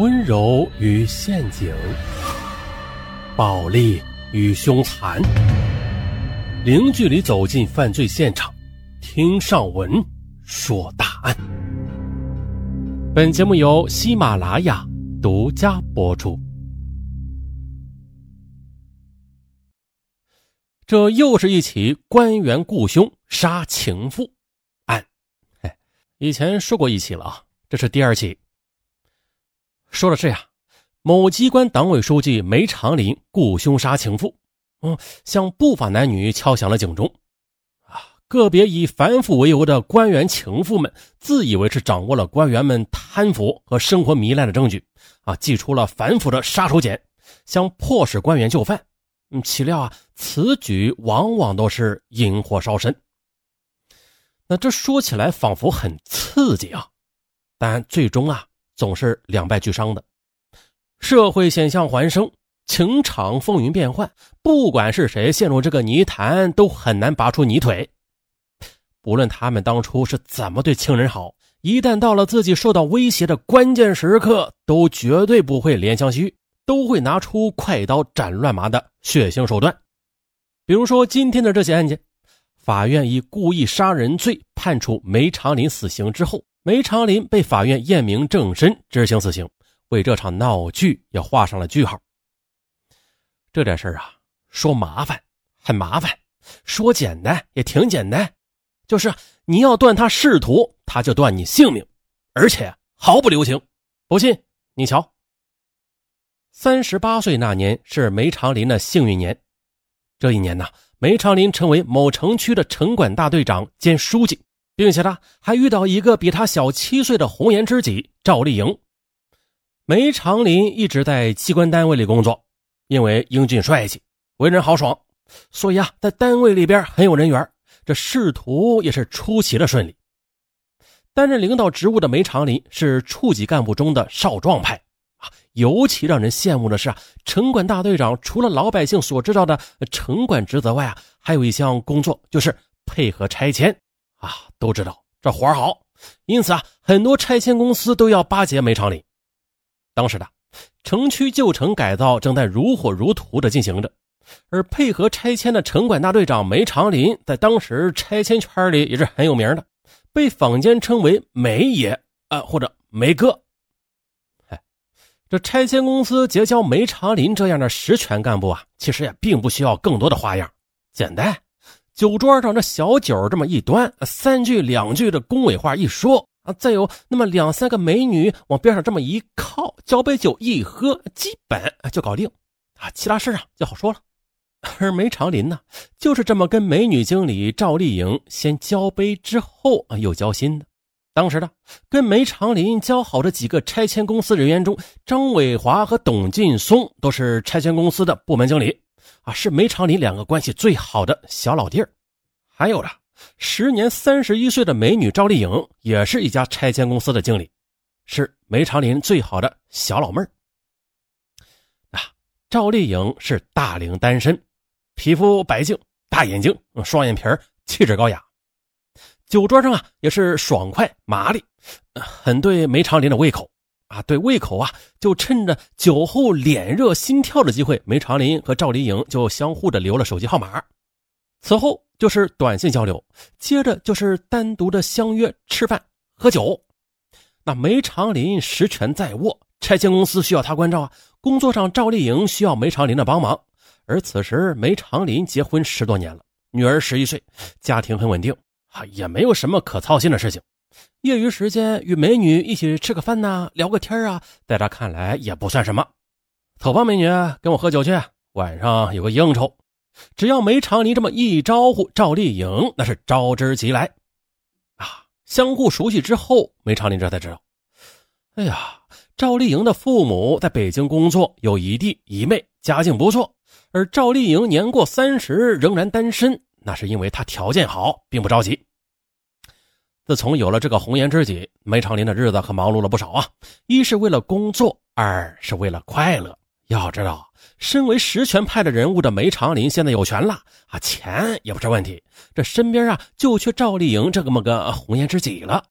温柔与陷阱，暴力与凶残，零距离走进犯罪现场，听上文说大案。本节目由喜马拉雅独家播出。这又是一起官员雇凶杀情妇案，哎，以前说过一起了啊，这是第二起。说的是呀，某机关党委书记梅长林雇凶杀情妇，嗯，向不法男女敲响了警钟。啊，个别以反腐为由的官员情妇们，自以为是掌握了官员们贪腐和生活糜烂的证据，啊，祭出了反腐的杀手锏，想迫使官员就范。嗯，岂料啊，此举往往都是引火烧身。那这说起来仿佛很刺激啊，但最终啊。总是两败俱伤的。社会险象环生，情场风云变幻，不管是谁陷入这个泥潭，都很难拔出泥腿。不论他们当初是怎么对亲人好，一旦到了自己受到威胁的关键时刻，都绝对不会怜香惜玉，都会拿出快刀斩乱麻的血腥手段。比如说今天的这起案件，法院以故意杀人罪判处梅长林死刑之后。梅长林被法院验明正身，执行死刑，为这场闹剧也画上了句号。这点事儿啊，说麻烦很麻烦，说简单也挺简单，就是你要断他仕途，他就断你性命，而且毫不留情。不信你瞧，三十八岁那年是梅长林的幸运年，这一年呢，梅长林成为某城区的城管大队长兼书记。并且他还遇到一个比他小七岁的红颜知己赵丽颖。梅长林一直在机关单位里工作，因为英俊帅气、为人豪爽，所以啊，在单位里边很有人缘，这仕途也是出奇的顺利。担任领导职务的梅长林是处级干部中的少壮派啊，尤其让人羡慕的是啊，城管大队长除了老百姓所知道的城管职责外啊，还有一项工作就是配合拆迁。啊，都知道这活好，因此啊，很多拆迁公司都要巴结梅长林。当时的城区旧城改造正在如火如荼的进行着，而配合拆迁的城管大队长梅长林，在当时拆迁圈里也是很有名的，被坊间称为“梅爷”啊，或者“梅哥”。哎，这拆迁公司结交梅长林这样的实权干部啊，其实也并不需要更多的花样，简单。酒桌上这小酒这么一端，三句两句的恭维话一说啊，再有那么两三个美女往边上这么一靠，交杯酒一喝，基本就搞定啊，其他事啊就好说了。而梅长林呢，就是这么跟美女经理赵丽颖先交杯之后啊又交心的。当时的跟梅长林交好的几个拆迁公司人员中，张伟华和董劲松都是拆迁公司的部门经理。是梅长林两个关系最好的小老弟儿，还有的时年三十一岁的美女赵丽颖，也是一家拆迁公司的经理，是梅长林最好的小老妹儿。啊，赵丽颖是大龄单身，皮肤白净，大眼睛，双眼皮儿气质高雅。酒桌上啊，也是爽快麻利，很对梅长林的胃口。啊，对胃口啊，就趁着酒后脸热心跳的机会，梅长林和赵丽颖就相互的留了手机号码。此后就是短信交流，接着就是单独的相约吃饭喝酒。那梅长林实权在握，拆迁公司需要他关照啊，工作上赵丽颖需要梅长林的帮忙。而此时梅长林结婚十多年了，女儿十一岁，家庭很稳定啊，也没有什么可操心的事情。业余时间与美女一起吃个饭呐，聊个天啊，在他看来也不算什么。走吧，美女，跟我喝酒去，晚上有个应酬。只要梅长林这么一招呼，赵丽颖那是招之即来。啊，相互熟悉之后，梅长林这才知道，哎呀，赵丽颖的父母在北京工作，有一弟一妹，家境不错。而赵丽颖年过三十仍然单身，那是因为她条件好，并不着急。自从有了这个红颜知己，梅长林的日子可忙碌了不少啊！一是为了工作，二是为了快乐。要知道，身为实权派的人物的梅长林现在有权了啊，钱也不是问题。这身边啊，就缺赵丽颖这么个红颜知己了。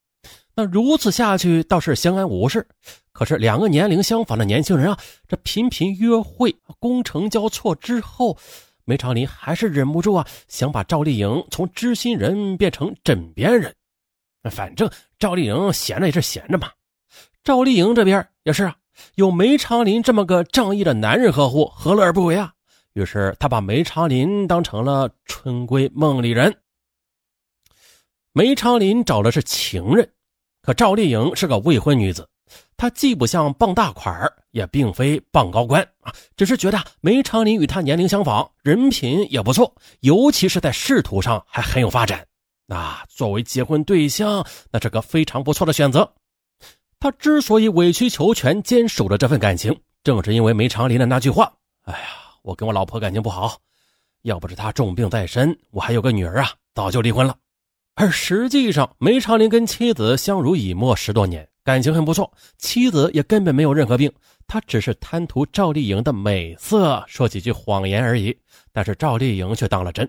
那如此下去倒是相安无事。可是两个年龄相仿的年轻人啊，这频频约会、觥筹交错之后，梅长林还是忍不住啊，想把赵丽颖从知心人变成枕边人。反正赵丽颖闲着也是闲着嘛。赵丽颖这边也是啊，有梅长林这么个仗义的男人呵护，何乐而不为啊？于是他把梅长林当成了春闺梦里人。梅长林找的是情人，可赵丽颖是个未婚女子，她既不像傍大款也并非傍高官啊，只是觉得梅长林与她年龄相仿，人品也不错，尤其是在仕途上还很有发展。那作为结婚对象，那是个非常不错的选择。他之所以委曲求全，坚守着这份感情，正是因为梅长林的那句话：“哎呀，我跟我老婆感情不好，要不是她重病在身，我还有个女儿啊，早就离婚了。”而实际上，梅长林跟妻子相濡以沫十多年，感情很不错。妻子也根本没有任何病，他只是贪图赵丽颖的美色，说几句谎言而已。但是赵丽颖却当了真。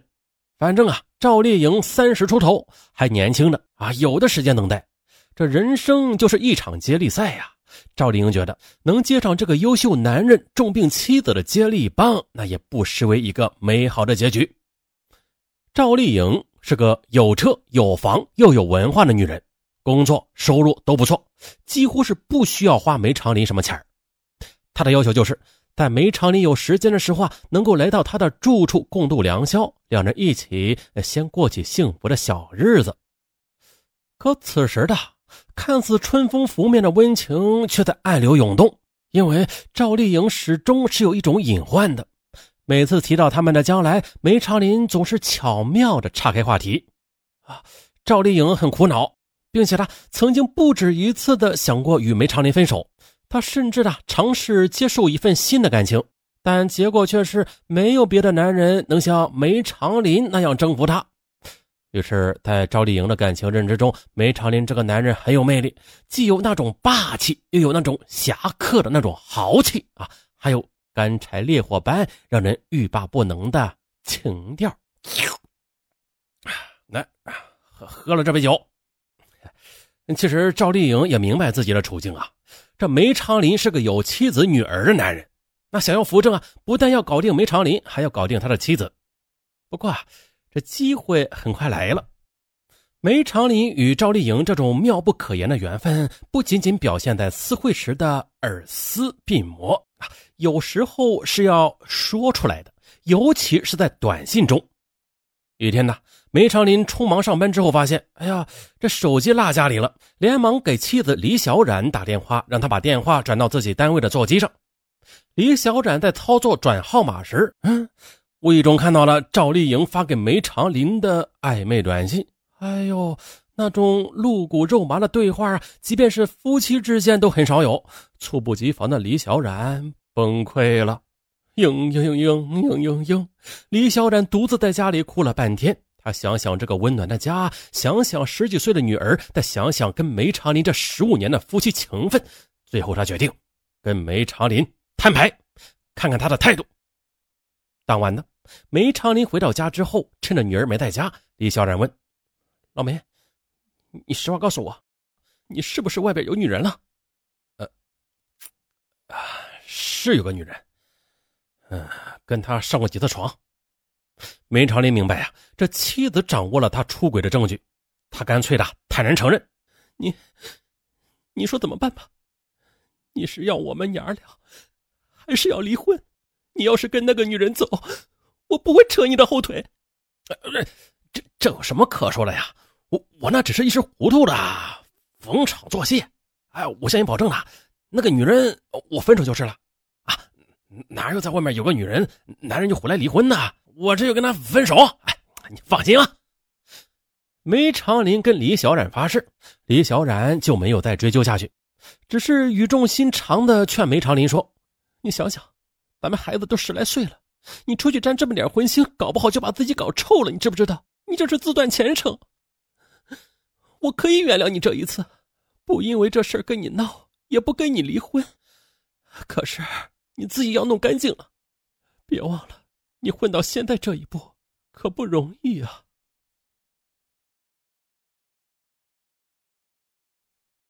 反正啊，赵丽颖三十出头，还年轻呢啊，有的时间等待。这人生就是一场接力赛呀。赵丽颖觉得能接上这个优秀男人重病妻子的接力棒，那也不失为一个美好的结局。赵丽颖。是个有车有房又有文化的女人，工作收入都不错，几乎是不需要花梅长林什么钱她的要求就是在梅长林有时间的时候啊，能够来到他的住处共度良宵，两人一起先过起幸福的小日子。可此时的看似春风拂面的温情，却在暗流涌动，因为赵丽颖始终是有一种隐患的。每次提到他们的将来，梅长林总是巧妙的岔开话题。啊，赵丽颖很苦恼，并且她曾经不止一次的想过与梅长林分手。她甚至呢尝试接受一份新的感情，但结果却是没有别的男人能像梅长林那样征服她。于是，在赵丽颖的感情认知中，梅长林这个男人很有魅力，既有那种霸气，又有那种侠客的那种豪气啊，还有。干柴烈火般让人欲罢不能的情调。来，喝喝了这杯酒。其实赵丽颖也明白自己的处境啊，这梅长林是个有妻子女儿的男人，那想要扶正啊，不但要搞定梅长林，还要搞定他的妻子。不过啊，这机会很快来了。梅长林与赵丽颖这种妙不可言的缘分，不仅仅表现在私会时的耳思鬓膜。有时候是要说出来的，尤其是在短信中。一天呢，梅长林匆忙上班之后，发现，哎呀，这手机落家里了，连忙给妻子李小冉打电话，让他把电话转到自己单位的座机上。李小冉在操作转号码时，嗯，无意中看到了赵丽颖发给梅长林的暧昧短信。哎呦，那种露骨肉麻的对话，即便是夫妻之间都很少有。猝不及防的李小冉。崩溃了，嘤嘤嘤嘤嘤嘤嘤！李小冉独自在家里哭了半天。他想想这个温暖的家，想想十几岁的女儿，再想想跟梅长林这十五年的夫妻情分，最后他决定跟梅长林摊牌，看看他的态度。当晚呢，梅长林回到家之后，趁着女儿没在家，李小冉问：“老梅，你实话告诉我，你是不是外边有女人了？”呃，啊。是有个女人，嗯，跟他上过几次床。梅长林明白啊，这妻子掌握了他出轨的证据，他干脆的坦然承认：“你，你说怎么办吧？你是要我们娘俩，还是要离婚？你要是跟那个女人走，我不会扯你的后腿。这这有什么可说的呀？我我那只是一时糊涂的，逢场作戏。哎，我向你保证了，那个女人我分手就是了。”啊哪有在外面有个女人，男人就回来离婚呢？我这就跟他分手。哎，你放心啊。梅长林跟李小冉发誓，李小冉就没有再追究下去，只是语重心长的劝梅长林说：“你想想，咱们孩子都十来岁了，你出去沾这么点荤腥，搞不好就把自己搞臭了，你知不知道？你这是自断前程。我可以原谅你这一次，不因为这事跟你闹，也不跟你离婚。可是……”你自己要弄干净了，别忘了，你混到现在这一步可不容易啊。